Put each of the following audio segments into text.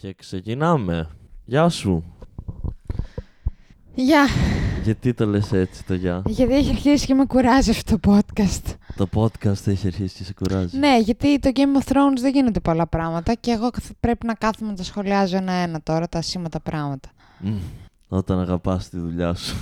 Και ξεκινάμε. Γεια σου. Γεια. Γιατί το λες έτσι το γεια; Γιατί έχει αρχίσει και με κουράζει αυτό το podcast. Το podcast έχει αρχίσει και σε κουράζει. Ναι, γιατί το Game of Thrones δεν γίνονται πολλά πράγματα και εγώ θα πρέπει να κάθομαι να τα σχολιάζω ένα-ένα τώρα, τα σήματα πράγματα. Μμ, Όταν αγαπάς τη δουλειά σου.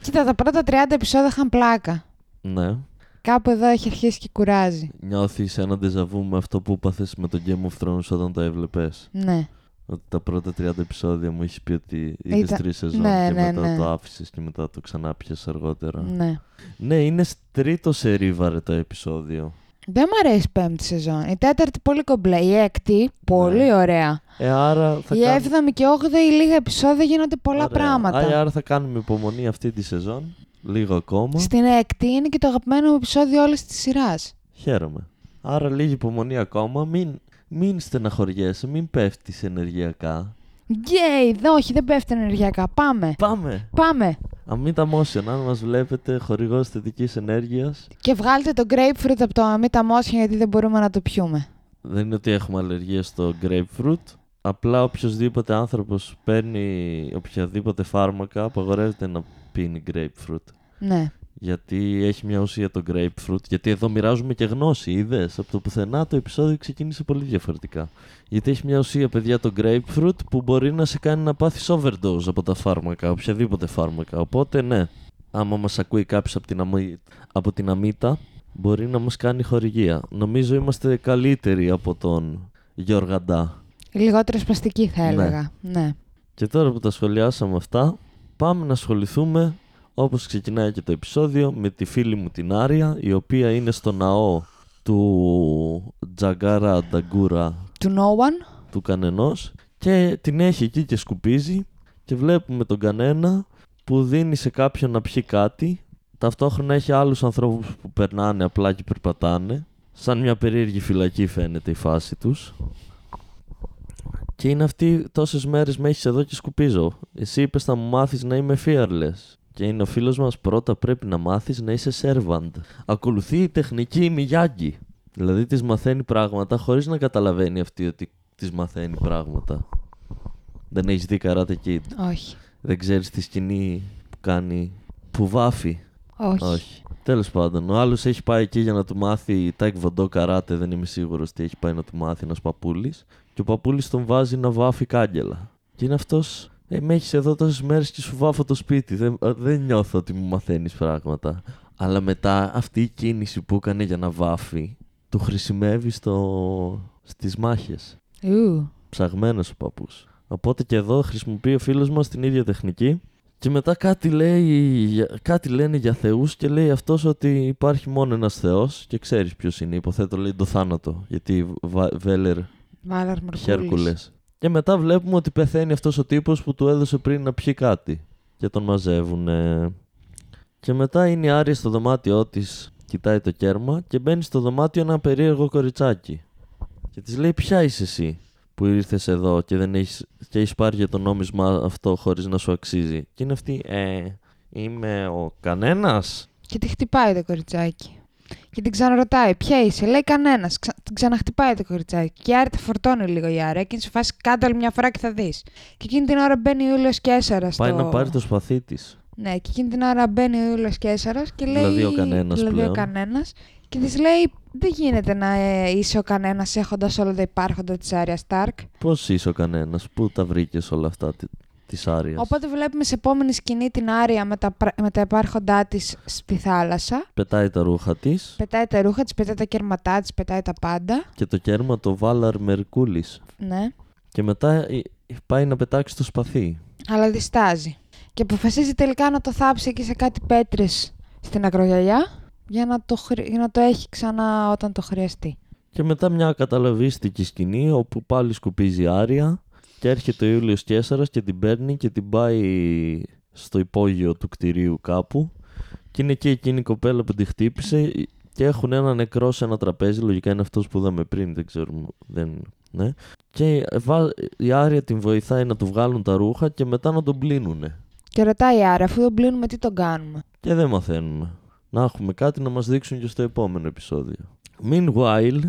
Κοίτα, τα πρώτα 30 επεισόδια είχαν πλάκα. ναι. Κάπου εδώ έχει αρχίσει και κουράζει. Νιώθεις ένα ντεζαβού με αυτό που πάθες με το Game of Thrones όταν το έβλεπες; Ναι. Ότι τα πρώτα 30 επεισόδια μου έχεις πει ότι είδες Ήταν- τρεις σεζόν ναι, και ναι, μετά ναι. το άφησες και μετά το ξανά πιες αργότερα. ναι. Ναι, είναι σ- τρίτο σε ρίβαρε το επεισόδιο. Δεν μου αρέσει η πέμπτη σεζόν. Η τέταρτη πολύ κομπλέ. Η έκτη πολύ Ναι. ωραία. Ε, άρα θα η κάνουμε- έβδομη και όγδοη λίγα επεισόδια γίνονται πολλά Ωραία. πράγματα. Άρα, άρα θα κάνουμε υπομονή αυτή τη σεζόν. Λίγο ακόμα. Στην έκτη είναι και το αγαπημένο μου επεισόδιο όλης της σειράς. Χαίρομαι. Άρα λίγη υπομονή ακόμα. Μην, μην στεναχωριέσαι, μην πέφτεις ενεργειακά. Γκέι, δε, όχι, δεν πέφτει ενεργειακά. Πάμε. Πάμε! Πάμε. Αμήτα Motion, αν μας βλέπετε, χορηγός θετικής ενέργειας. Και βγάλτε το grapefruit από το αμύτα μόσχα γιατί δεν μπορούμε να το πιούμε. Δεν είναι ότι έχουμε αλλεργία στο grapefruit. Απλά οποιοδήποτε άνθρωπος παίρνει οποιαδήποτε φάρμακα απαγορεύεται να πίνει grapefruit. Ναι. Γιατί έχει μια ουσία το grapefruit. Γιατί εδώ μοιράζουμε και γνώση, είδε. Από το πουθενά το επεισόδιο ξεκίνησε πολύ διαφορετικά. Γιατί έχει μια ουσία, παιδιά, το grapefruit που μπορεί να σε κάνει να πάθεις overdose από τα φάρμακα, οποιαδήποτε φάρμακα. Οπότε, ναι, άμα μας ακούει κάποιος από, την αμύ- από την αμύτα, μπορεί να μας κάνει χορηγία. Νομίζω είμαστε καλύτεροι από τον Γιώργαντά. Λιγότερο σπαστική θα Ναι. έλεγα. Ναι. Και τώρα που τα σχολιάσαμε αυτά, πάμε να ασχοληθούμε, όπως ξεκινάει και το επεισόδιο, με τη φίλη μου την Άρια, η οποία είναι στο ναό του Τζαγκάρα Νταγκούρα. To no one. του κανενός. Και την έχει εκεί και σκουπίζει. Και βλέπουμε τον κανένα που δίνει σε κάποιον να πιει κάτι. Ταυτόχρονα έχει άλλους ανθρώπους που περνάνε απλά και περπατάνε. Σαν μια περίεργη φυλακή φαίνεται η φάση τους. Και είναι αυτή τόσες μέρες με έχεις εδώ και σκουπίζω. Εσύ είπες θα μου μάθεις να είμαι fearless και είναι ο φίλος μας πρώτα πρέπει να μάθεις να είσαι servant ακολουθεί η τεχνική Μιγιάγκη Δηλαδή της μαθαίνει πράγματα χωρίς να καταλαβαίνει αυτή ότι της μαθαίνει πράγματα. Δεν έχεις δει Karate Kid; Όχι. Δεν ξέρεις τη σκηνή που κάνει που βάφει. Όχι. Όχι. Τέλος πάντων, ο άλλος έχει πάει εκεί για να του μάθει taekwondo καράτε, δεν είμαι σίγουρος τι έχει πάει να του μάθει ένας παππούλης. Και ο παππούλης τον βάζει να βάφει κάγκελα. Και είναι αυτός, ε, με έχεις εδώ τόσες μέρες και σου βάφω το σπίτι, δεν, ε, δεν νιώθω ότι μου μαθαίνεις πράγματα. Αλλά μετά αυτή η κίνηση που έκανε για να βάφει, του χρησιμεύει στο... στις μάχες. Ου. Ψαγμένος ο παππούς. Οπότε και εδώ χρησιμοποιεί ο φίλος μας την ίδια τεχνική και μετά κάτι, λέει, για- κάτι λένε για θεούς και λέει αυτός ότι υπάρχει μόνο ένας θεός και ξέρεις ποιος είναι. Υποθέτω λέει το θάνατο γιατί Βα- Βέλερ Βάλαρ Μερκούλης. Χέρκουλες. Και μετά βλέπουμε ότι πεθαίνει αυτός ο τύπος που του έδωσε πριν να πιει κάτι και τον μαζεύουν. Και μετά είναι η Άρια στο δωμάτιό της, κοιτάει το κέρμα και μπαίνει στο δωμάτιο ένα περίεργο κοριτσάκι. Και της λέει ποια είσαι εσύ που ήρθες εδώ και, δεν έχεις, και έχεις πάρει για το νόμισμα αυτό χωρίς να σου αξίζει; Και είναι αυτή, ε, είμαι ο κανένας; Και τη χτυπάει το κοριτσάκι. Και την ξαναρωτάει, ποια είσαι, λέει κανένας. Την ξαναχτυπάει το κοριτσάκι. Και η Άρη τα φορτώνει λίγο η Άρη. Και είναι σε φάση κάτω άλλη μια φορά και θα δεις. Και εκείνη την ώρα μπαίνει ο Ιούλιος Κέσσαρας. Πάει να πάρει το σπαθί της. Ναι, και εκείνη την ώρα μπαίνει ο Ιούλιος Κέσσαρας και λέει. Δηλαδή ο κανένας δηλαδή πλέον. ο κανένας, και της λέει: Δεν γίνεται να ε, είσαι ο κανένας έχοντας όλα τα υπάρχοντα της Άρια Σταρκ. Πώς είσαι ο κανένας, πού τα βρήκες όλα αυτά; Τη- της Άριας. Οπότε βλέπουμε σε επόμενη σκηνή την Άρια με τα, πρα- με τα υπάρχοντά της στη θάλασσα. Πετάει τα ρούχα της Πετάει τα ρούχα της, πετάει τα κέρματά της, πετάει τα πάντα. και το κέρμα το Βάλαρ Μερκούλης. Ναι. Και μετά ε, ε, πάει να πετάξει το σπαθί. αλλά διστάζει. Και αποφασίζει τελικά να το θάψει εκεί σε κάτι πέτρες στην ακρογιαλιά για να το, χρη- για να το έχει ξανά όταν το χρειαστεί. Και μετά μια καταλαβίστικη σκηνή όπου πάλι σκουπίζει η Άρια και έρχεται ο Ιούλιος Κέσσαρας και την παίρνει και την πάει στο υπόγειο του κτηρίου κάπου και είναι εκεί εκείνη η κοπέλα που τη χτύπησε και έχουν ένα νεκρό σε ένα τραπέζι, λογικά είναι αυτός που είδαμε πριν, δεν ξέρουμε, δεν, ναι. Και βα- η Άρια την βοηθάει να του βγάλουν τα ρούχα και μετά να τον πλύνουνε. Και ρωτάει η Άρια, αφού τον πλύνουμε, τι τον κάνουμε; Και δεν μαθαίνουμε. Να έχουμε κάτι να μας δείξουν και στο επόμενο επεισόδιο. Meanwhile,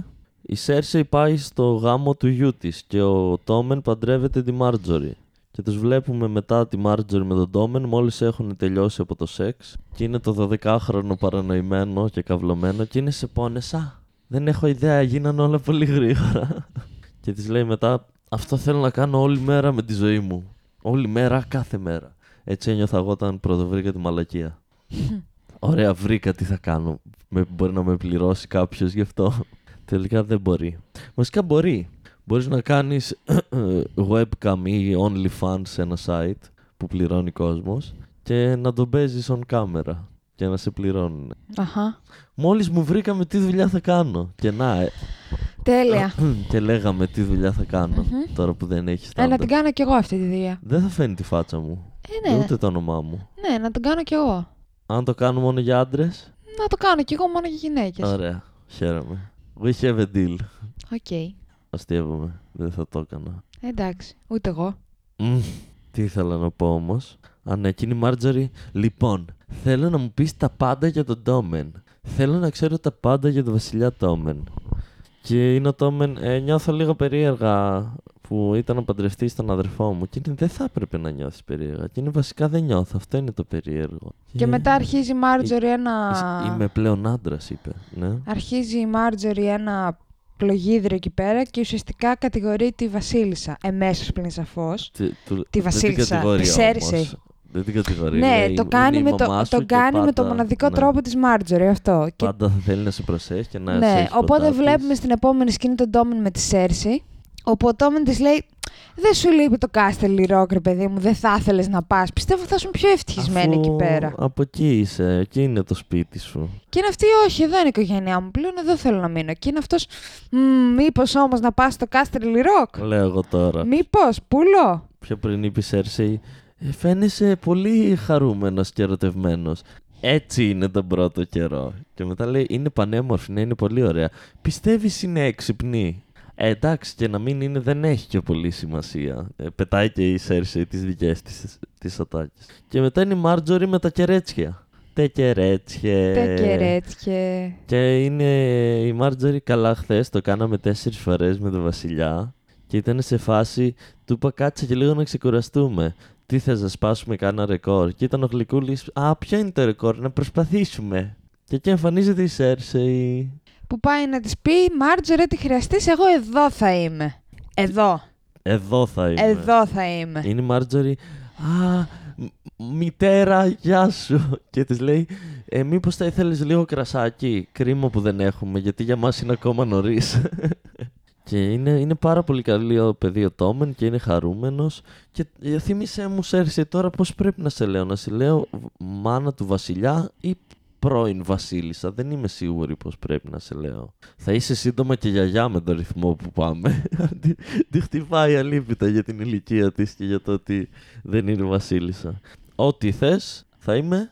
η Σέρσεϊ πάει στο γάμο του γιού της και ο Τόμεν παντρεύεται τη Μάρτζορι. Και τους βλέπουμε μετά τη Μάρτζορι με τον Τόμεν μόλις έχουν τελειώσει από το σεξ και είναι το 12χρονο παρανοημένο και καυλωμένο και είναι σε πόνεσα. Δεν έχω ιδέα, γίνανε όλα πολύ γρήγορα. και της λέει μετά, αυτό θέλω να κάνω όλη μέρα με τη ζωή μου. Όλη μέρα, κάθε μέρα. Έτσι ένιωθα εγώ όταν πρωτοβρήκα τη μαλακία. Ωραία, βρήκα τι θα κάνω. Με, μπορεί να με πληρώσει κάποιος γι' αυτό. Τελικά δεν μπορεί. Βασικά μπορεί. Μπορείς να κάνεις webcam ή OnlyFans σε ένα site που πληρώνει κόσμος και να τον παίζεις on camera και να σε πληρώνουν. Αχα. Μόλις μου βρήκαμε τι δουλειά θα κάνω. Και να, ε, Τέλεια. και λέγαμε τι δουλειά θα κανω Μμμ. τώρα που δεν έχεις Ε, να stand την κάνω κι εγώ αυτή τη δουλειά. Δεν θα φαίνει τη φάτσα μου. Ε, ναι. Ούτε το όνομά μου. Ναι, να την κάνω κι εγώ. Αν το κάνω μόνο για άντρες. Να το κάνω κι εγώ μόνο για γυναίκες. Ωραία. Χαίρομαι. We have a deal. OK. Αστειεύομαι. Δεν θα το έκανα. Εντάξει. Ούτε εγώ. Μμ, τι ήθελα να πω όμως. Α, ναι, εκείνη η Μάρτζορι. Λοιπόν, θέλω να μου πεις τα πάντα για τον Τόμεν. Θέλω να ξέρω τα πάντα για τον Βασιλιά Τόμεν. Και είναι ο Τόμεν. Ε, νιώθω λίγο περίεργα που ήταν να παντρευτεί στον αδερφό μου. Και είναι, δεν θα έπρεπε να νιώθεις περίεργα. Και είναι βασικά δεν νιώθω. Αυτό είναι το περίεργο. Και μετά αρχίζει η Μάρτζορι ένα... Είσαι- Είμαι πλέον άντρας, είπε. Ναι. Αρχίζει η Μάρτζορι ένα πλογίδριο εκεί πέρα και ουσιαστικά κατηγορεί τη Βασίλισσα. Εμέσως πλην σαφώς. Τι- του- Τη δεν την Βασίλισσα, κατηγορεί της όμως. Σέρσεϊ. Δεν την κατηγορεί. ναι, λέει, το κάνει, είναι η με το, μαμά σου το, και κάνει με το πάντα- μοναδικό ναι. τρόπο της Μάρτζορι αυτό. Και Πάντα θα θέλει να σε προσέχει και να σε ναι, έχει οπότε κοντά της. βλέπουμε στην επόμενη σκηνή τον Τόμεν με τη Σέρση. Όπου ο Τόμεν της λέει: Δεν σου λείπει το Κάστελ Rock, ρε παιδί μου, δεν θα ήθελες να πας. Πιστεύω θα ήσουν πιο ευτυχισμένη Αφού εκεί πέρα. Από εκεί είσαι, εκεί είναι το σπίτι σου. Και είναι αυτή, όχι, εδώ είναι η οικογένειά μου πλέον, εδώ θέλω να μείνω. Και είναι αυτός, μήπως όμως να πας στο Κάστελ Rock; Λέω εγώ τώρα. Μήπως, πουλό. Πιο πριν είπε η Σέρσεϊ, «Ε, φαίνεσαι πολύ χαρούμενος και ερωτευμένος. Έτσι είναι τον πρώτο καιρό. Και μετά λέει, είναι πανέμορφη, ναι, είναι πολύ ωραία. Πιστεύεις είναι έξυπνη; Ε, εντάξει, και να μην είναι δεν έχει και πολύ σημασία. Ε, πετάει και η Σέρσεϊ τις δικές της τις ατάκες. Και μετά είναι η Μάρτζορι με τα κερέτσια. Τε κερέτσια. Τα κερέτσια. Και είναι η Μάρτζορι καλά χθες, το κάναμε τέσσερις φορές με τον Βασιλιά και ήταν σε φάση, του είπα κάτσε και λίγο να ξεκουραστούμε. Τι θες να σπάσουμε κάνα ρεκόρ. Και ήταν ο Γλυκούλης, α ποιο είναι το ρεκόρ, να προσπαθήσουμε. Και εκεί εμφανίζεται η Σέρσεϊ. Που πάει να της πει: Μάρτζορε, τι χρειαστείς, εγώ εδώ θα είμαι. Εδώ. Εδώ θα είμαι. Εδώ θα είμαι. Είναι η Μάρτζορι, α, μ- μητέρα, γεια σου. Και της λέει, ε, μήπως θα ήθελες λίγο κρασάκι. Κρίμα που δεν έχουμε, γιατί για μας είναι ακόμα νωρίς. και είναι, είναι πάρα πολύ καλή ο παιδί ο Τόμεν και είναι χαρούμενος. Και ε, θύμισέ μου, Σέρση, τώρα πώς πρέπει να σε λέω. Να σε λέω μάνα του βασιλιά ή πρώην βασίλισσα. Δεν είμαι σίγουρη πώς πρέπει να σε λέω. Θα είσαι σύντομα και γιαγιά με τον ρυθμό που πάμε. Τη- Τη χτυπάει αλίπητα για την ηλικία της και για το ότι δεν είναι βασίλισσα. Ό,τι θες θα είμαι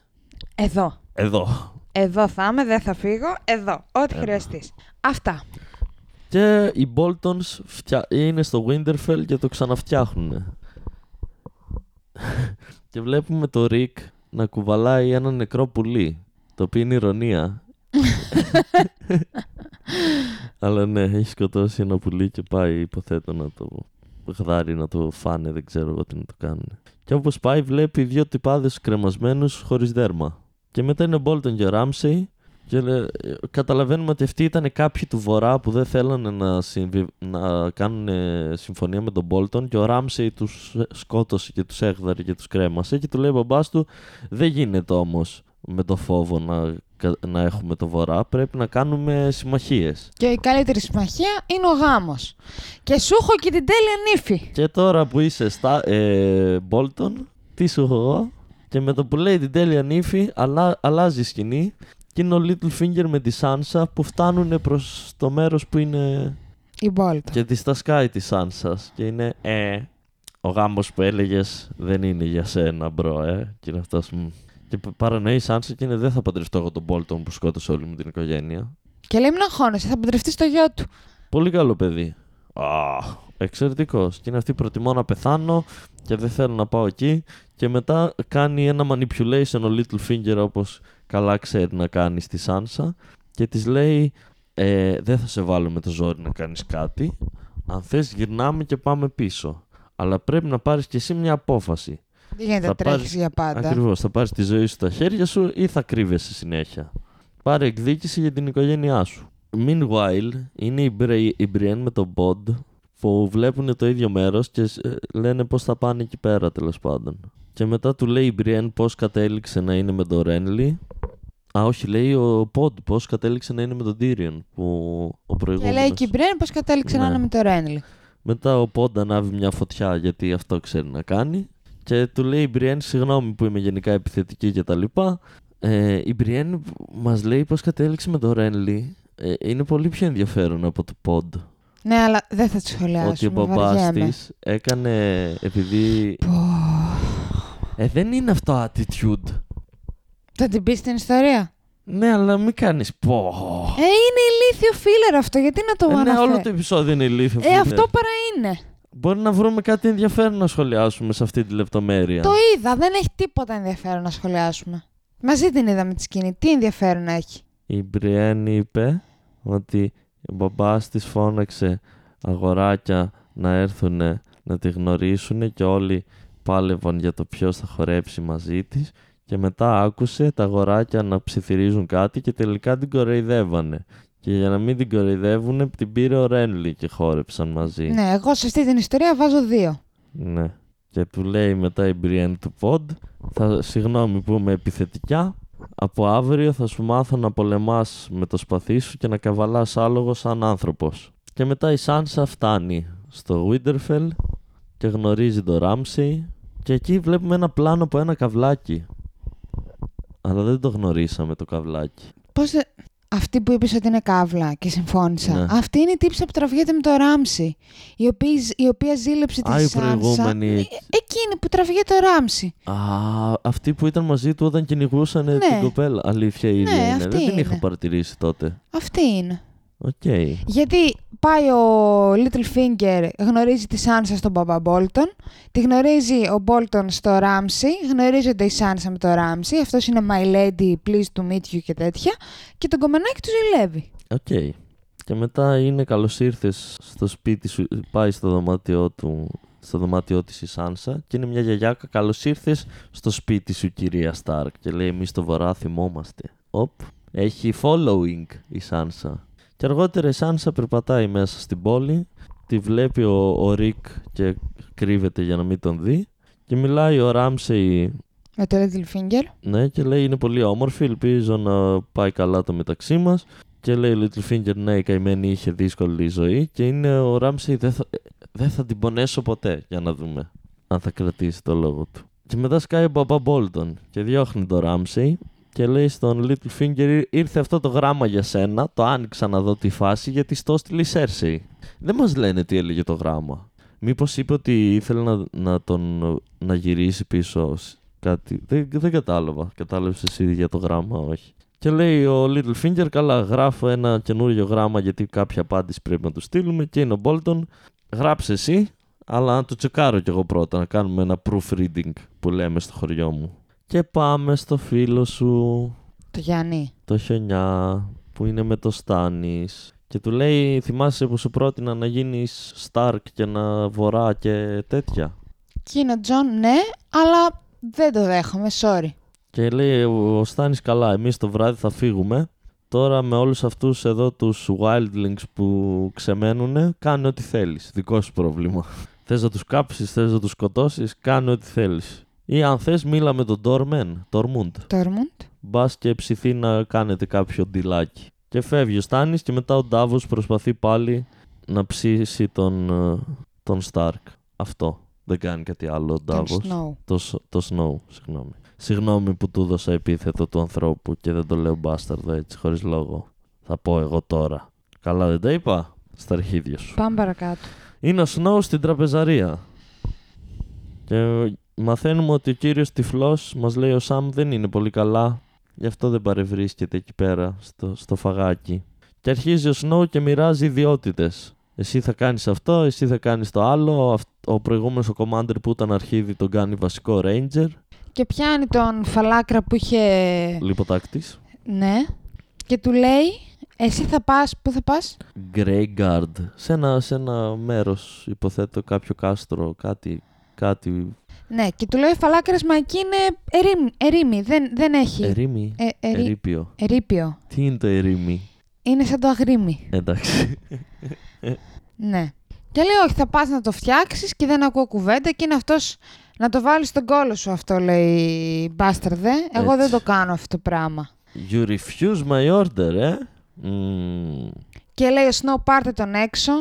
Εδώ. εδώ. Εδώ θα είμαι, δεν θα φύγω. Εδώ. Ό,τι Εδώ. χρειαστείς. Αυτά. Και οι Boltons φτια... είναι στο Winterfell και το ξαναφτιάχνουν. και βλέπουμε το Rick να κουβαλάει ένα νεκρό πουλί. Το οποίο είναι ηρωνία. Αλλά ναι, έχει σκοτώσει ένα πουλί και πάει υποθέτω να το γδάρει να το φάνε, δεν ξέρω εγώ τι να το κάνουν. Και όπως πάει βλέπει δύο τυπάδες κρεμασμένους χωρίς δέρμα. Και μετά είναι ο Bolton και ο Ramsey και λέ- καταλαβαίνουμε ότι αυτοί ήταν κάποιοι του Βορρά που δεν θέλανε να, συμβι... να κάνουν ε, συμφωνία με τον Bolton και ο Ράμσεϊ τους σκότωσε και τους έγδαρε και τους κρέμασε και του λέει ο μπαμπάς του δεν γίνεται όμως με το φόβο να, κα- να έχουμε το Βορρά πρέπει να κάνουμε συμμαχίες. Και η καλύτερη συμμαχία είναι ο γάμος. Και σου έχω και την τέλεια νύφη. Και τώρα που είσαι στα ε, Bolton, τι σου έχω εγώ; Και με το που λέει την τέλεια νύφη αλλα... αλλάζει η σκηνή και είναι ο Littlefinger με τη Σάνσα που φτάνουν προς το μέρος που είναι οι Μπόλτον. Και της τα σκάει τη Σάνσα και είναι ε, ο γάμος που έλεγες δεν είναι για σένα, bro, ε. Και είναι αυτός. Και π- παρανοεί η Σάνσα και είναι δεν θα παντρευτώ εγώ τον Μπόλτον που σκότωσε όλη μου την οικογένεια. Και λέει: Μην αγχώνεσαι, θα παντρευτείς το γιο του. Πολύ καλό παιδί. Α, εξαιρετικός. Και είναι αυτή προτιμώ να πεθάνω και δεν θέλω να πάω εκεί. Και μετά κάνει ένα manipulation ο Littlefinger όπως καλά ξέρει να κάνεις στη Σάνσα και της λέει ε, δεν θα σε βάλω με το ζόρι να κάνεις κάτι. Αν θες γυρνάμε και πάμε πίσω. Αλλά πρέπει να πάρεις και εσύ μια απόφαση. Δεν γίνεται Θα να τρέχεις πάρεις- για πάντα. Ακριβώς, θα πάρεις τη ζωή σου στα χέρια σου ή θα κρύβεσαι συνέχεια. Πάρε εκδίκηση για την οικογένειά σου. Meanwhile, είναι η, Bri- η Brienne με τον Bond που βλέπουν το ίδιο μέρος και ε, λένε πώς θα πάνε εκεί πέρα τέλος πάντων. Και μετά του λέει η Brienne πώς κατέληξε να είναι με τον Renly. Α, όχι, λέει ο Bond πώς κατέληξε να είναι με τον Tyrion που ο Και προηγούμενος. λέει και η Μπρέν πώς κατέληξε να Ναι. είναι με το Ρένλι. Μετά ο Πόντα ανάβει μια φωτιά γιατί αυτό ξέρει να κάνει. Και του λέει η Μπριέν, συγγνώμη που είμαι γενικά επιθετική και τα λοιπά. Ε, η Μπριέν μας λέει πως κατέληξε με το Ρένλι. Ε, είναι πολύ πιο ενδιαφέρον από το Πόντ. Ναι, αλλά δεν θα τη Ότι ο σχολιάσουμε. μπαμπάς βαριέμαι. της έκανε επειδή... Πω. Ε, δεν είναι αυτό attitude. Θα την πεις στην ιστορία; Ναι, αλλά μην κάνεις πω. Ε, είναι ηλίθιο φίλερ αυτό, γιατί να το Ε, ναι, αναφέρει. όλο το επεισόδιο είναι ηλίθιο. Ε, φίλε. αυτό παρά είναι. Μπορεί να βρούμε κάτι ενδιαφέρον να σχολιάσουμε σε αυτή τη λεπτομέρεια. Το είδα, δεν έχει τίποτα ενδιαφέρον να σχολιάσουμε. Μαζί την είδαμε τη σκηνή. Τι ενδιαφέρον έχει; Η Μπριέν είπε ότι ο μπαμπάς της φώναξε αγοράκια να έρθουν να τη γνωρίσουν και όλοι πάλευαν για το ποιος θα χορέψει μαζί της και μετά άκουσε τα αγοράκια να ψιθυρίζουν κάτι και τελικά την κοροϊδεύανε. Και για να μην την κοροϊδεύουν την πήρε ο Ρένλι και χόρεψαν μαζί. Ναι, εγώ σε αυτή την ιστορία βάζω δύο. Ναι. Και του λέει μετά η Μπριέν του Ποντ, θα, συγγνώμη που είμαι επιθετικά, από αύριο θα σου μάθω να πολεμάς με το σπαθί σου και να καβαλάς άλογο σαν άνθρωπος. Και μετά η Σάνσα φτάνει στο Winterfell και γνωρίζει τον Ράμσεϊ και εκεί βλέπουμε ένα πλάνο από ένα καβλάκι. Αλλά δεν το γνωρίσαμε το καβλάκι. Πώς. Δε... Αυτή που είπες ότι είναι καύλα και συμφώνησα. Ναι. Αυτή είναι η τύψη που τραβιέται με το Ράμσι. Η οποία, η οποία ζήλεψε τη Α, η Σάνσα. προηγούμενη. Ε, Εκείνη που τραβιέται ο Ράμσι. Α, αυτοί που ήταν μαζί του όταν κυνηγούσαν Ναι. την κοπέλα. Αλήθεια η ίδια Ναι, είναι. αυτή Δεν την είχα είναι. παρατηρήσει τότε. Αυτή είναι. Οκ. Γιατί πάει ο Littlefinger, γνωρίζει τη Σάνσα στον μπαμπά Μπόλτον, τη γνωρίζει ο Μπόλτον στο Ράμσι, γνωρίζονται η Σάνσα με το Ράμσι, αυτός είναι my lady, pleased to meet you και τέτοια, και το γκομενάκι του ζηλεύει. Οκ. Και μετά είναι καλώς ήρθες στο σπίτι σου, πάει στο δωμάτιό του, στο δωμάτιό της η Σάνσα και είναι μια γιαγιάκα. Καλώς ήρθες στο σπίτι σου, κυρία Σταρκ. Και λέει: Εμείς στο βορρά θυμόμαστε. Οπ. Έχει following η Σάνσα. Και αργότερα η Σάνσα περπατάει μέσα στην πόλη. Τη βλέπει ο, ο Ρικ και κρύβεται για να μην τον δει. Και μιλάει ο Ράμσεϊ Με το Littlefinger. ναι, και λέει είναι πολύ όμορφη. Ελπίζω να πάει καλά το μεταξύ μας. Και λέει ο Littlefinger, ναι, η καημένη είχε δύσκολη ζωή. Και είναι ο Ράμσεϊ, δεν θα, δεν θα την πονέσω ποτέ. Για να δούμε αν θα κρατήσει το λόγο του. Και μετά σκάει ο Μπαμπά Μπόλτον και διώχνει τον Ράμσεϊ και λέει στον Littlefinger, ήρθε αυτό το γράμμα για σένα. Το άνοιξα να δω τη φάση γιατί στο έστειλε η Σέρσεϊ. Δεν μας λένε τι έλεγε το γράμμα. Μήπως είπε ότι ήθελε να, να τον να γυρίσει πίσω σ- κάτι. Δεν, δεν κατάλαβα. Κατάλαβες εσύ για το γράμμα, όχι. Και λέει ο Littlefinger, καλά, γράφω ένα καινούριο γράμμα γιατί κάποια απάντηση πρέπει να του στείλουμε. Και είναι ο Bolton, γράψε εσύ, αλλά να το τσεκάρω κι εγώ πρώτα, να κάνουμε ένα proofreading που λέμε στο χωριό μου. Και πάμε στο φίλο σου, Το Γιάννη. το χιονιά, που είναι με το Στάνης. Και του λέει, θυμάσαι που σου πρότεινα να γίνεις Stark και να βορρά και τέτοια; Και είναι ο Τζον, ναι, αλλά δεν το δέχομαι, sorry. Και λέει ο ο Στάνης καλά, εμείς το βράδυ θα φύγουμε. Τώρα με όλους αυτούς εδώ τους wildlings που ξεμένουνε, κάνε ό,τι θέλεις. Δικό σου πρόβλημα. θες να τους κάψεις, θες να τους σκοτώσεις, κάνε ό,τι θέλεις. Ή αν θες μίλα με τον Τόρμεν, Τόρμουντ. Τόρμουντ. Μπας και ψηθεί να κάνετε κάποιο ντυλάκι. Και φεύγει ο Στάνης και μετά ο Ντάβος προσπαθεί πάλι να ψήσει τον, ε, τον Σταρκ. Αυτό. Δεν κάνει κάτι άλλο ο Τον Ντάβος. Snow. Το, Σ- το Snow, συγγνώμη. Συγγνώμη που του δώσα επίθετο του ανθρώπου και δεν το λέω μπάσταρδο έτσι χωρίς λόγο. Θα πω εγώ τώρα. Καλά δεν τα είπα; Στα αρχίδια σου. Πάμε παρακάτω. Είναι ο Snow στην τραπεζαρία. Και μαθαίνουμε ότι ο κύριος τυφλός μας λέει ο Σαμ δεν είναι πολύ καλά. Γι' αυτό δεν παρευρίσκεται εκεί πέρα στο, στο φαγάκι. Και αρχίζει ο Snow και μοιράζει ιδιότητες. Εσύ θα κάνεις αυτό, εσύ θα κάνεις το άλλο. αυ- Ο προηγούμενος ο commander που ήταν αρχίδι τον κάνει βασικό ranger. Και πιάνει τον φαλάκρα που είχε. Λιποτάκτης. Ναι. Και του λέει, Εσύ θα πας, πού θα πας; Greyguard. Σε ένα, σε ένα μέρος, υποθέτω, κάποιο κάστρο, κάτι. κάτι... Ναι, και του λέει ο Φαλάκρα, μα εκεί είναι ερήμη. ερήμη δεν, δεν έχει. Ερήμη. Ε, ερή- Ερείπιο. ερείπιο. Τι είναι το ερήμη. Είναι σαν το αγρίμι. Εντάξει. Ναι. Και λέει, Όχι, θα πας να το φτιάξεις και δεν ακούω κουβέντα και είναι αυτός να το βάλεις στον κόλο σου αυτό, λέει μπάσταρδε. Εγώ Έτσι. δεν το κάνω αυτό το πράγμα. You refuse my order, ε. Μμμ. Και λέει ο Snow, πάρτε τον έξω.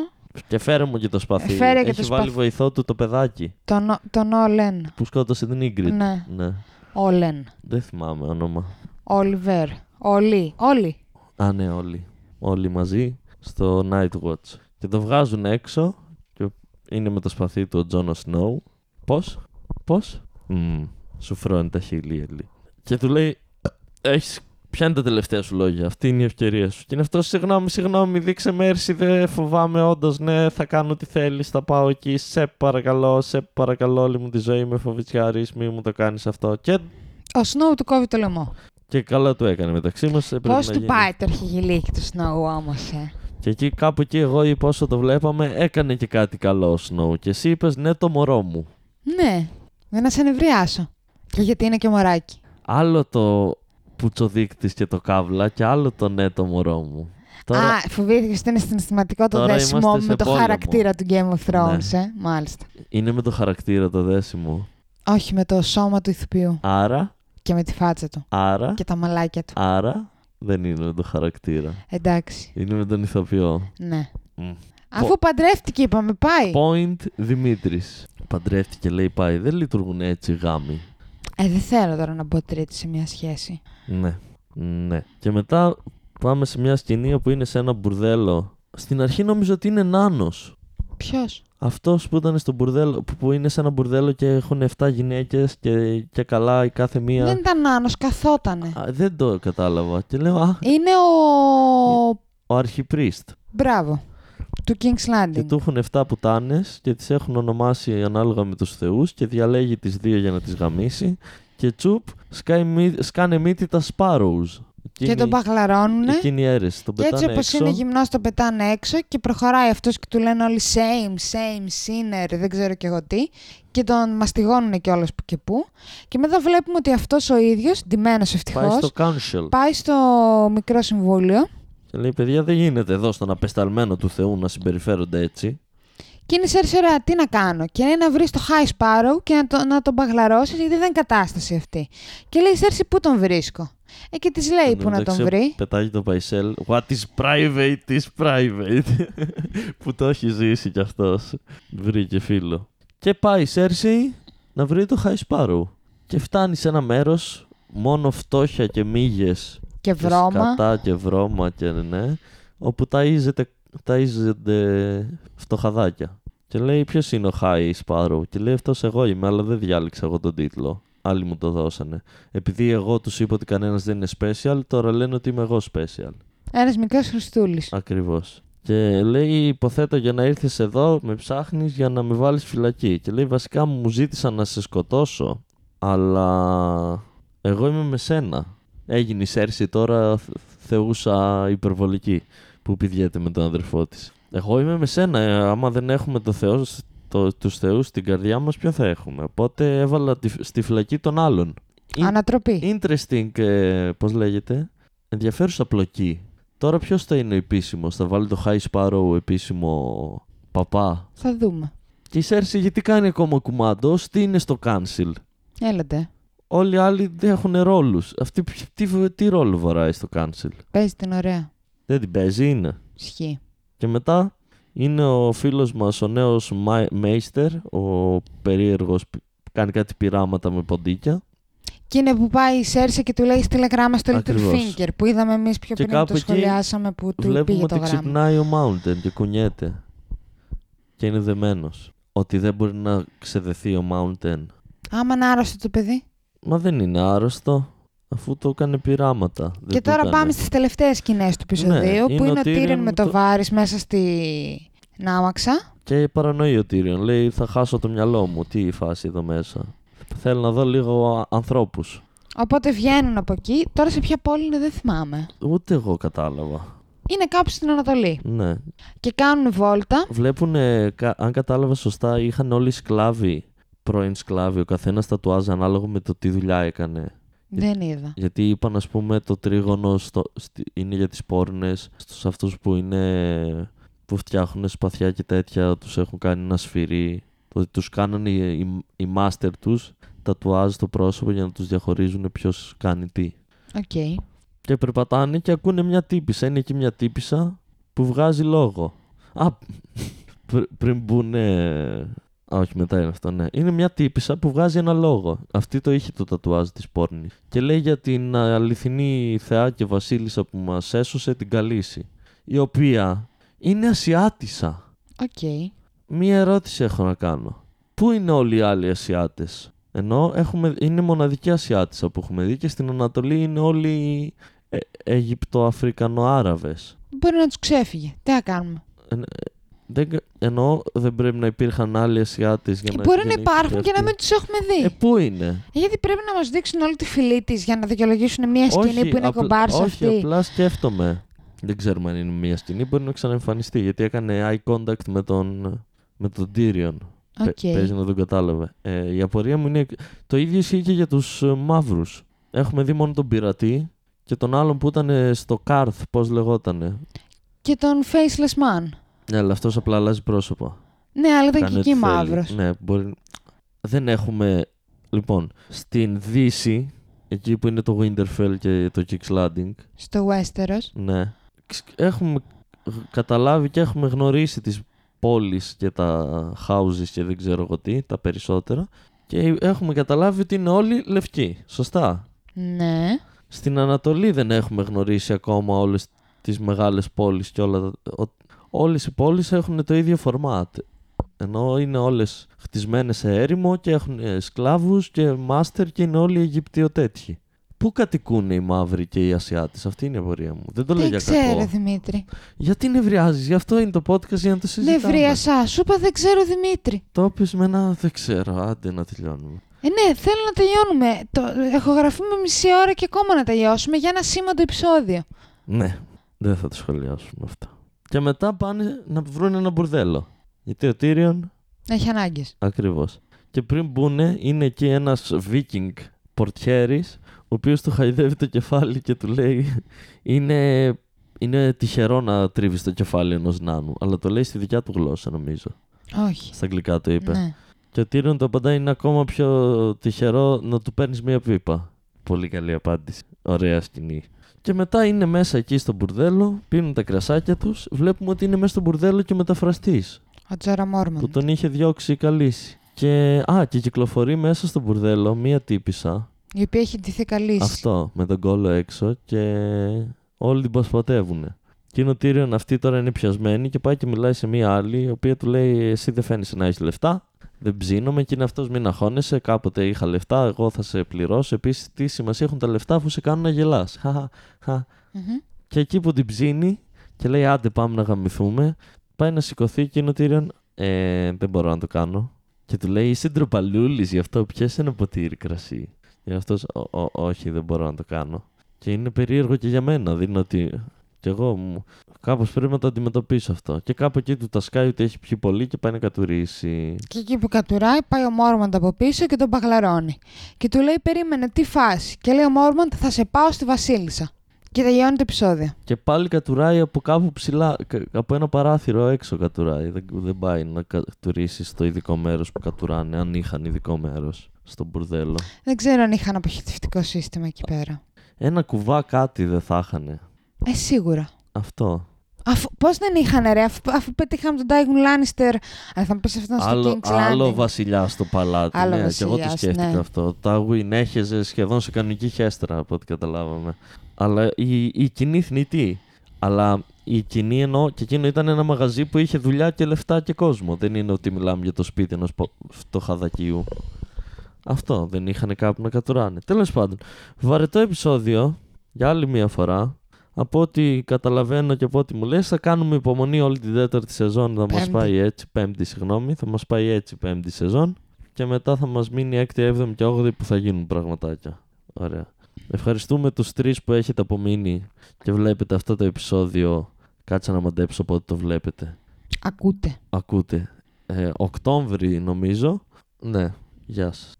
Και φέρε μου και το σπαθί. Φέρε και Έχει το βάλει σπαθί. βοηθό του το παιδάκι Τον, τον Όλεν. που σκότωσε την Ingrid. Ναι. ναι. Όλεν. Δεν θυμάμαι όνομα. Όλιβερ. Όλοι. Όλοι. Α, ναι, όλοι. Όλοι μαζί στο Night Watch. Και το βγάζουν έξω και είναι με το σπαθί του ο Τζόνο Σνόου. Πώς; Πώς; Μμμ, σου φρώνει τα χείλη, Ελί. Και του λέει, έχεις... Ποια είναι τα τελευταία σου λόγια, αυτή είναι η ευκαιρία σου. Και είναι αυτό, συγγνώμη, συγγνώμη, δείξε μέρση, δεν φοβάμαι, όντως, ναι, θα κάνω ό,τι θέλεις, θα πάω εκεί, σε παρακαλώ, σε παρακαλώ, όλη μου τη ζωή με φοβητσιάρης, μη μου το κάνεις αυτό. Και, Ο Snow του κόβει το λαιμό. και καλά του έκανε μεταξύ μας. έπρεπε Πώς να του γίνει. πάει το αρχιγυλίκι του Snow όμως, ε; Και εκεί κάπου εκεί εγώ είπα όσο το βλέπαμε έκανε και κάτι καλό ο Snow. Και εσύ είπες ναι το μωρό μου. Ναι, για να σε νευριάσω. Και γιατί είναι και μωράκι. Άλλο το πουτσοδείκτης και το καύλα και άλλο το ναι το μωρό μου. Τώρα Α, φοβήθηκες ότι είναι συναισθηματικό το Τώρα δέσιμο είμαστε με σε το πόλεμο. χαρακτήρα του Game of Thrones, Ναι. ε; Μάλιστα. είναι με το χαρακτήρα το δέσιμο. Όχι με το σώμα του ηθοποιού Άρα, και με τη φάτσα του άρα, και τα μαλάκια του. άρα; Δεν είναι με το χαρακτήρα. Εντάξει, Είναι με τον ηθοποιό. ναι. Μμ. Αφού παντρεύτηκε, είπαμε, πάει. Point Δημήτρης. Παντρεύτηκε λέει πάει. Δεν λειτουργούν έτσι οι γάμοι. Ε, δεν θέλω τώρα να μπω τρίτη σε μια σχέση. Ναι. Ναι. Και μετά πάμε σε μια σκηνή που είναι σε ένα μπουρδέλο. Στην αρχή νόμιζα ότι είναι νάνος. Ποιος; Αυτός που ήταν στο μπουρδέλο, που, που είναι σε ένα μπουρδέλο και έχουν 7 γυναίκες και, και καλά η κάθε μία. Δεν ήταν άνω, καθότανε. Α, δεν το κατάλαβα. Και λέω, Α, Είναι ο. ο Αρχιπρίστ. Μπράβο. Του King's Και Landing. του έχουν 7 πουτάνες και τις έχουν ονομάσει ανάλογα με τους θεούς και διαλέγει τις δύο για να τις γαμίσει. Και τσουπ, σκάει, μύ- σκάνε μύτη τα Sparrows. Και τον παχλαρώνουνε. Εκείνη η αίρεση. Τον Και έτσι πετάνε όπως έξω. είναι γυμνός, το πετάνε έξω και προχωράει αυτός και του λένε όλοι same, same, sinner, δεν ξέρω και εγώ τι. Και τον μαστιγώνουν κιόλας που και που. Και μετά βλέπουμε ότι αυτός ο ίδιος, ντυμένος Πάει ευτυχώς, στο council. πάει στο μικρό συμβούλιο Και λέει, παιδιά, δεν γίνεται εδώ στον απεσταλμένο του Θεού να συμπεριφέρονται έτσι. και είναι σε ωραία, τι να κάνω. Και είναι να βρεις το High Sparrow και να, το, να τον παγλαρώσεις, γιατί δεν είναι κατάσταση αυτή. Και λέει, Σέρση, πού τον βρίσκω; Ε, και της λέει Εν τω πού να τον μεταξύ, βρει. Πετάγει το Παϊσέλ. What is private is private; που το έχει ζήσει κι αυτός. Βρήκε φίλο. Και πάει η Σέρσι να βρει το High Sparrow. Και φτάνει σε ένα μέρος μόνο φτώχεια και μύγες. Και βρώμα. σκατά και βρώμα και ναι. Όπου ταΐζεται, ταΐζονται φτωχαδάκια. Και λέει ποιος είναι ο High Sparrow. Και λέει αυτός εγώ είμαι, αλλά δεν διάλεξα εγώ τον τίτλο. Άλλοι μου το δώσανε. Επειδή εγώ τους είπα ότι κανένας δεν είναι special, τώρα λένε ότι είμαι εγώ special. Ένας μικρός Χριστούλης. Ακριβώς. Και λέει: Υποθέτω για να ήρθες εδώ, με ψάχνεις για να με βάλεις φυλακή. Και λέει: Βασικά μου ζήτησαν να σε σκοτώσω, αλλά εγώ είμαι με σένα. Έγινε η Σέρση τώρα θε- θεούσα υπερβολική που πηδιέται με τον αδερφό της. Εγώ είμαι με σένα. ε, άμα δεν έχουμε το Θεό, το, τους θεούς στην καρδιά μας, ποιο θα έχουμε; Οπότε έβαλα τη, στη φυλακή των άλλων. In- Ανατροπή. Interesting, ε, πώς λέγεται, ενδιαφέρουσα πλοκή. Τώρα ποιος θα είναι ο επίσημος, θα βάλει το High Sparrow επίσημο παπά; Θα δούμε. Και η Σέρση γιατί κάνει ακόμα κουμάντο, τι είναι στο cancel. Έλατε. Όλοι οι άλλοι δεν έχουν ρόλους. Αυτή π- τι, τι ρόλο βαράει στο cancel. Παίζει την ωραία. Δεν την παίζει, είναι. Ισχύει. Και μετά είναι ο φίλος μας ο νέος Μέιστερ, ο περίεργος που κάνει κάτι πειράματα με ποντίκια. Και είναι που πάει η Σέρσα και του λέει στείλε γράμμα στο Ακριβώς. Littlefinger που είδαμε εμείς πιο Και πριν που κάπου το εκεί σχολιάσαμε που του Βλέπουμε πήγε ότι το γράμμα. ξυπνάει ο Mountain και κουνιέται. Και είναι δεμένος. Ότι δεν μπορεί να ξεδεθεί ο Mountain. Άμα είναι άρρωστο το παιδί. Μα δεν είναι άρρωστο, αφού το έκανε πειράματα. Δεν και το τώρα έκανε. πάμε στις τελευταίες σκηνές του επεισοδίου Ναι, που είναι είναι ο ο Τύρεν Tyrion με με το το- βάρης μέσα στη νάμαξα. Και παρανοεί ο Tyrion. Λέει θα χάσω το μυαλό μου. Τι η φάση εδώ μέσα. Θέλω να δω λίγο α- ανθρώπους. Οπότε βγαίνουν από εκεί. Τώρα σε ποια πόλη είναι δεν θυμάμαι. Ούτε εγώ κατάλαβα. είναι κάπου στην Ανατολή. Ναι. Και κάνουν βόλτα. Βλέπουν, αν κατάλαβα σωστά, είχαν όλοι σκλάβοι, πρώην σκλάβοι. Ο καθένας τατουάζ ανάλογα με το τι δουλειά έκανε. Δεν είδα. Γιατί είπαν, ας πούμε, το τρίγωνο στο, στη- είναι για τις πόρνες. Στους αυτούς που είναι που φτιάχνουν σπαθιά και τέτοια, τους έχουν κάνει ένα σφυρί. Ότι τους κάνανε οι, οι, οι masters τους τατουάζ στο πρόσωπο για να τους διαχωρίζουν ποιος κάνει τι. Οκ. Και περπατάνε και ακούνε μια τύπισσα. Είναι εκεί μια τύπισσα που βγάζει λόγο. Α, πρι- πριν μπουν. Α, όχι, μετά είναι αυτό, ναι. Είναι μια τύπισσα που βγάζει ένα λόγο. Αυτή το είχε το τατουάζ της πόρνης. Και λέει για την αληθινή θεά και βασίλισσα που μας έσωσε την Khaleesi. Η οποία είναι Ασιάτισσα. Οκ. Μία ερώτηση έχω να κάνω. Πού είναι όλοι οι άλλοι Ασιάτες; Ενώ έχουμε, είναι μοναδική Ασιάτισσα που έχουμε δει και στην Ανατολή είναι όλοι ε, Αιγυπτοαφρικανοάραβες. Μπορεί να τους ξέφυγε. Τι να κάνουμε; Ε, δεν, κα- εννοώ δεν πρέπει να υπήρχαν άλλοι Ασιάτες για Και να μπορεί να γεννήθηκε υπάρχουν και να αυτή. μην τους έχουμε δει. Ε, πού είναι; Γιατί πρέπει να μας δείξουν όλη τη φυλή της για να δικαιολογήσουν μια σκηνή που είναι απλά- κομπάρσα όχι, αυτή. απλά σκέφτομαι. Δεν ξέρουμε αν είναι μία σκηνή, μπορεί να ξαναεμφανιστεί. Γιατί έκανε eye contact με τον, με τον Tyrion. Πε- Οκ. Παίζει να τον κατάλαβε. Ε, η απορία μου είναι. Το ίδιο ισχύει και για τους μαύρους. Έχουμε δει μόνο τον πειρατή και τον άλλον που ήταν ε, στο Καρθ, πώς λεγότανε. Και τον Faceless Man. Ναι, αλλά αυτός απλά αλλάζει πρόσωπο. Ναι, αλλά ήταν Κάνει και ό,τι εκεί θέλει. μαύρος. Ναι, μπορεί. Δεν έχουμε. Λοιπόν, στην Δύση, εκεί που είναι το Winterfell και το King's Landing, Στο Westeros. ναι, ξ- έχουμε καταλάβει και έχουμε γνωρίσει τις πόλεις και τα houses και δεν ξέρω εγώ τι, τα περισσότερα, και έχουμε καταλάβει ότι είναι όλοι λευκοί. Σωστά. Ναι. Στην Ανατολή δεν έχουμε γνωρίσει ακόμα όλες τις μεγάλες πόλεις και όλα τα... ο- Όλες οι πόλεις έχουν το ίδιο format. Ενώ είναι όλες χτισμένες σε έρημο και έχουν ε, σκλάβους και μάστερ και είναι όλοι Αιγυπτιο τέτοιοι. Πού κατοικούν οι μαύροι και οι Ασιάτες, αυτή είναι η απορία μου. Δεν το λέω Δεν για ξέρω, κακό. Δημήτρη. Γιατί νευριάζεις, γι' αυτό είναι το podcast για να το συζητάμε. Νευρίασα. Σου είπα δεν ξέρω, Δημήτρη. Το είπες με ένα δεν ξέρω, άντε να τελειώνουμε. Ε, ναι, θέλω να τελειώνουμε. Το... Εχογραφούμε μισή ώρα και ακόμα να τελειώσουμε για ένα σήμαντο επεισόδιο. Ναι, δεν θα το σχολιάσουμε αυτό. Και μετά πάνε να βρουν ένα μπουρδέλο. Γιατί ο Τύριον Έχει ανάγκες. Ακριβώς. Και πριν μπουν, είναι εκεί ένας Viking πορτιέρης, ο οποίος του χαϊδεύει το κεφάλι και του λέει: Είναι, είναι τυχερό να τρίβεις το κεφάλι ενός νάνου. Αλλά το λέει στη δικιά του γλώσσα, νομίζω. Όχι. Στα αγγλικά το είπε. Ναι. Και ο Τύριον το απαντάει: Είναι ακόμα πιο τυχερό να του παίρνεις μία πίπα. Πολύ καλή απάντηση. Ωραία σκηνή. Και μετά είναι μέσα εκεί στο μπουρδέλο, πίνουν τα κρασάκια τους. Βλέπουμε ότι είναι μέσα στο μπουρδέλο και μεταφραστής Ο Τζόρα Μόρμον. που τον είχε διώξει η Καλύση. Και, α, και κυκλοφορεί μέσα στο μπουρδέλο μία τύπησα, Η οποία έχει ντυθεί καλή. αυτό, με τον κόλλο έξω και όλοι την πασπατεύουν. Και είναι ο Τύριον αυτή τώρα είναι πιασμένη και πάει και μιλάει σε μία άλλη, η οποία του λέει: Εσύ δεν φαίνεσαι να έχεις λεφτά, δεν ψήνομαι και είναι αυτός, μην αγχώνεσαι. Κάποτε είχα λεφτά, εγώ θα σε πληρώσω. Επίσης, τι σημασία έχουν τα λεφτά αφού σε κάνουν να γελάς. Μμμ. Και εκεί που την ψήνει και λέει: Άντε, πάμε να γαμηθούμε, πάει να σηκωθεί και είναι ο Τύριον. Ε, δεν μπορώ να το κάνω. Και του λέει: Είσαι ντροπαλούλης, γι' αυτό πιες ένα ποτήρι κρασί. Και αυτός, όχι, δεν μπορώ να το κάνω. Και είναι περίεργο και για μένα. Δεν είναι ότι. Κι εγώ μου. Κάπως πρέπει να το αντιμετωπίσω αυτό. Και κάπου εκεί του τα σκάει ότι έχει πιει πολύ και πάει να κατουρίσει. Και εκεί που κατουράει, πάει ο Μόρμοντ από πίσω και τον παγλαρώνει. Και του λέει: Περίμενε, τι φάση. Και λέει ο Μόρμοντ: Θα σε πάω στη Βασίλισσα. Και τελειώνει το επεισόδιο. Και πάλι κατουράει από κάπου ψηλά. κα- Από ένα παράθυρο έξω κατουράει. Δεν, δεν πάει να κατουρίσει στο ειδικό μέρος που κατουράνε, αν είχαν ειδικό μέρος στο μπουρδέλο. Δεν ξέρω αν είχαν αποχαιρετευτικό σύστημα εκεί πέρα. Ένα κουβά κάτι δεν θα είχανε. Ε, σίγουρα. Αυτό. Αφού, πώς δεν είχαν ρε, αφού, αφού πετύχαμε τον Τάιγουν Λάνιστερ. Αλλά θα μου πεις αυτό στο Άλλο, King's άλλο Landing. βασιλιά στο παλάτι. Άλλο ναι, και εγώ το βασιλιάς, σκέφτηκα ναι. αυτό. Τα Win έχεζε σχεδόν σε κανονική χέστρα από ό,τι καταλάβαμε. Αλλά η, η κοινή θνητή. Αλλά η κοινή εννοώ και εκείνο ήταν ένα μαγαζί που είχε δουλειά και λεφτά και κόσμο. Δεν είναι ότι μιλάμε για το σπίτι ενός φτωχαδακίου. Αυτό δεν είχαν κάπου να κατουράνε. Τέλος πάντων, βαρετό επεισόδιο για άλλη μία φορά. Από ό,τι καταλαβαίνω και από ό,τι μου λες θα κάνουμε υπομονή όλη την τέταρτη σεζόν. Θα μας Πέμπτη. πάει έτσι, πέμπτη συγγνώμη, θα μας πάει έτσι πέμπτη σεζόν. Και μετά θα μας μείνει έκτη, έβδομη και όγδοη που θα γίνουν πραγματάκια. Ωραία. Ευχαριστούμε τους τρεις που έχετε απομείνει και βλέπετε αυτό το επεισόδιο Κάτσε να μαντέψω πότε το βλέπετε. Ακούτε. Ακούτε. Ε, Οκτώβρη νομίζω. Ναι, γεια σας.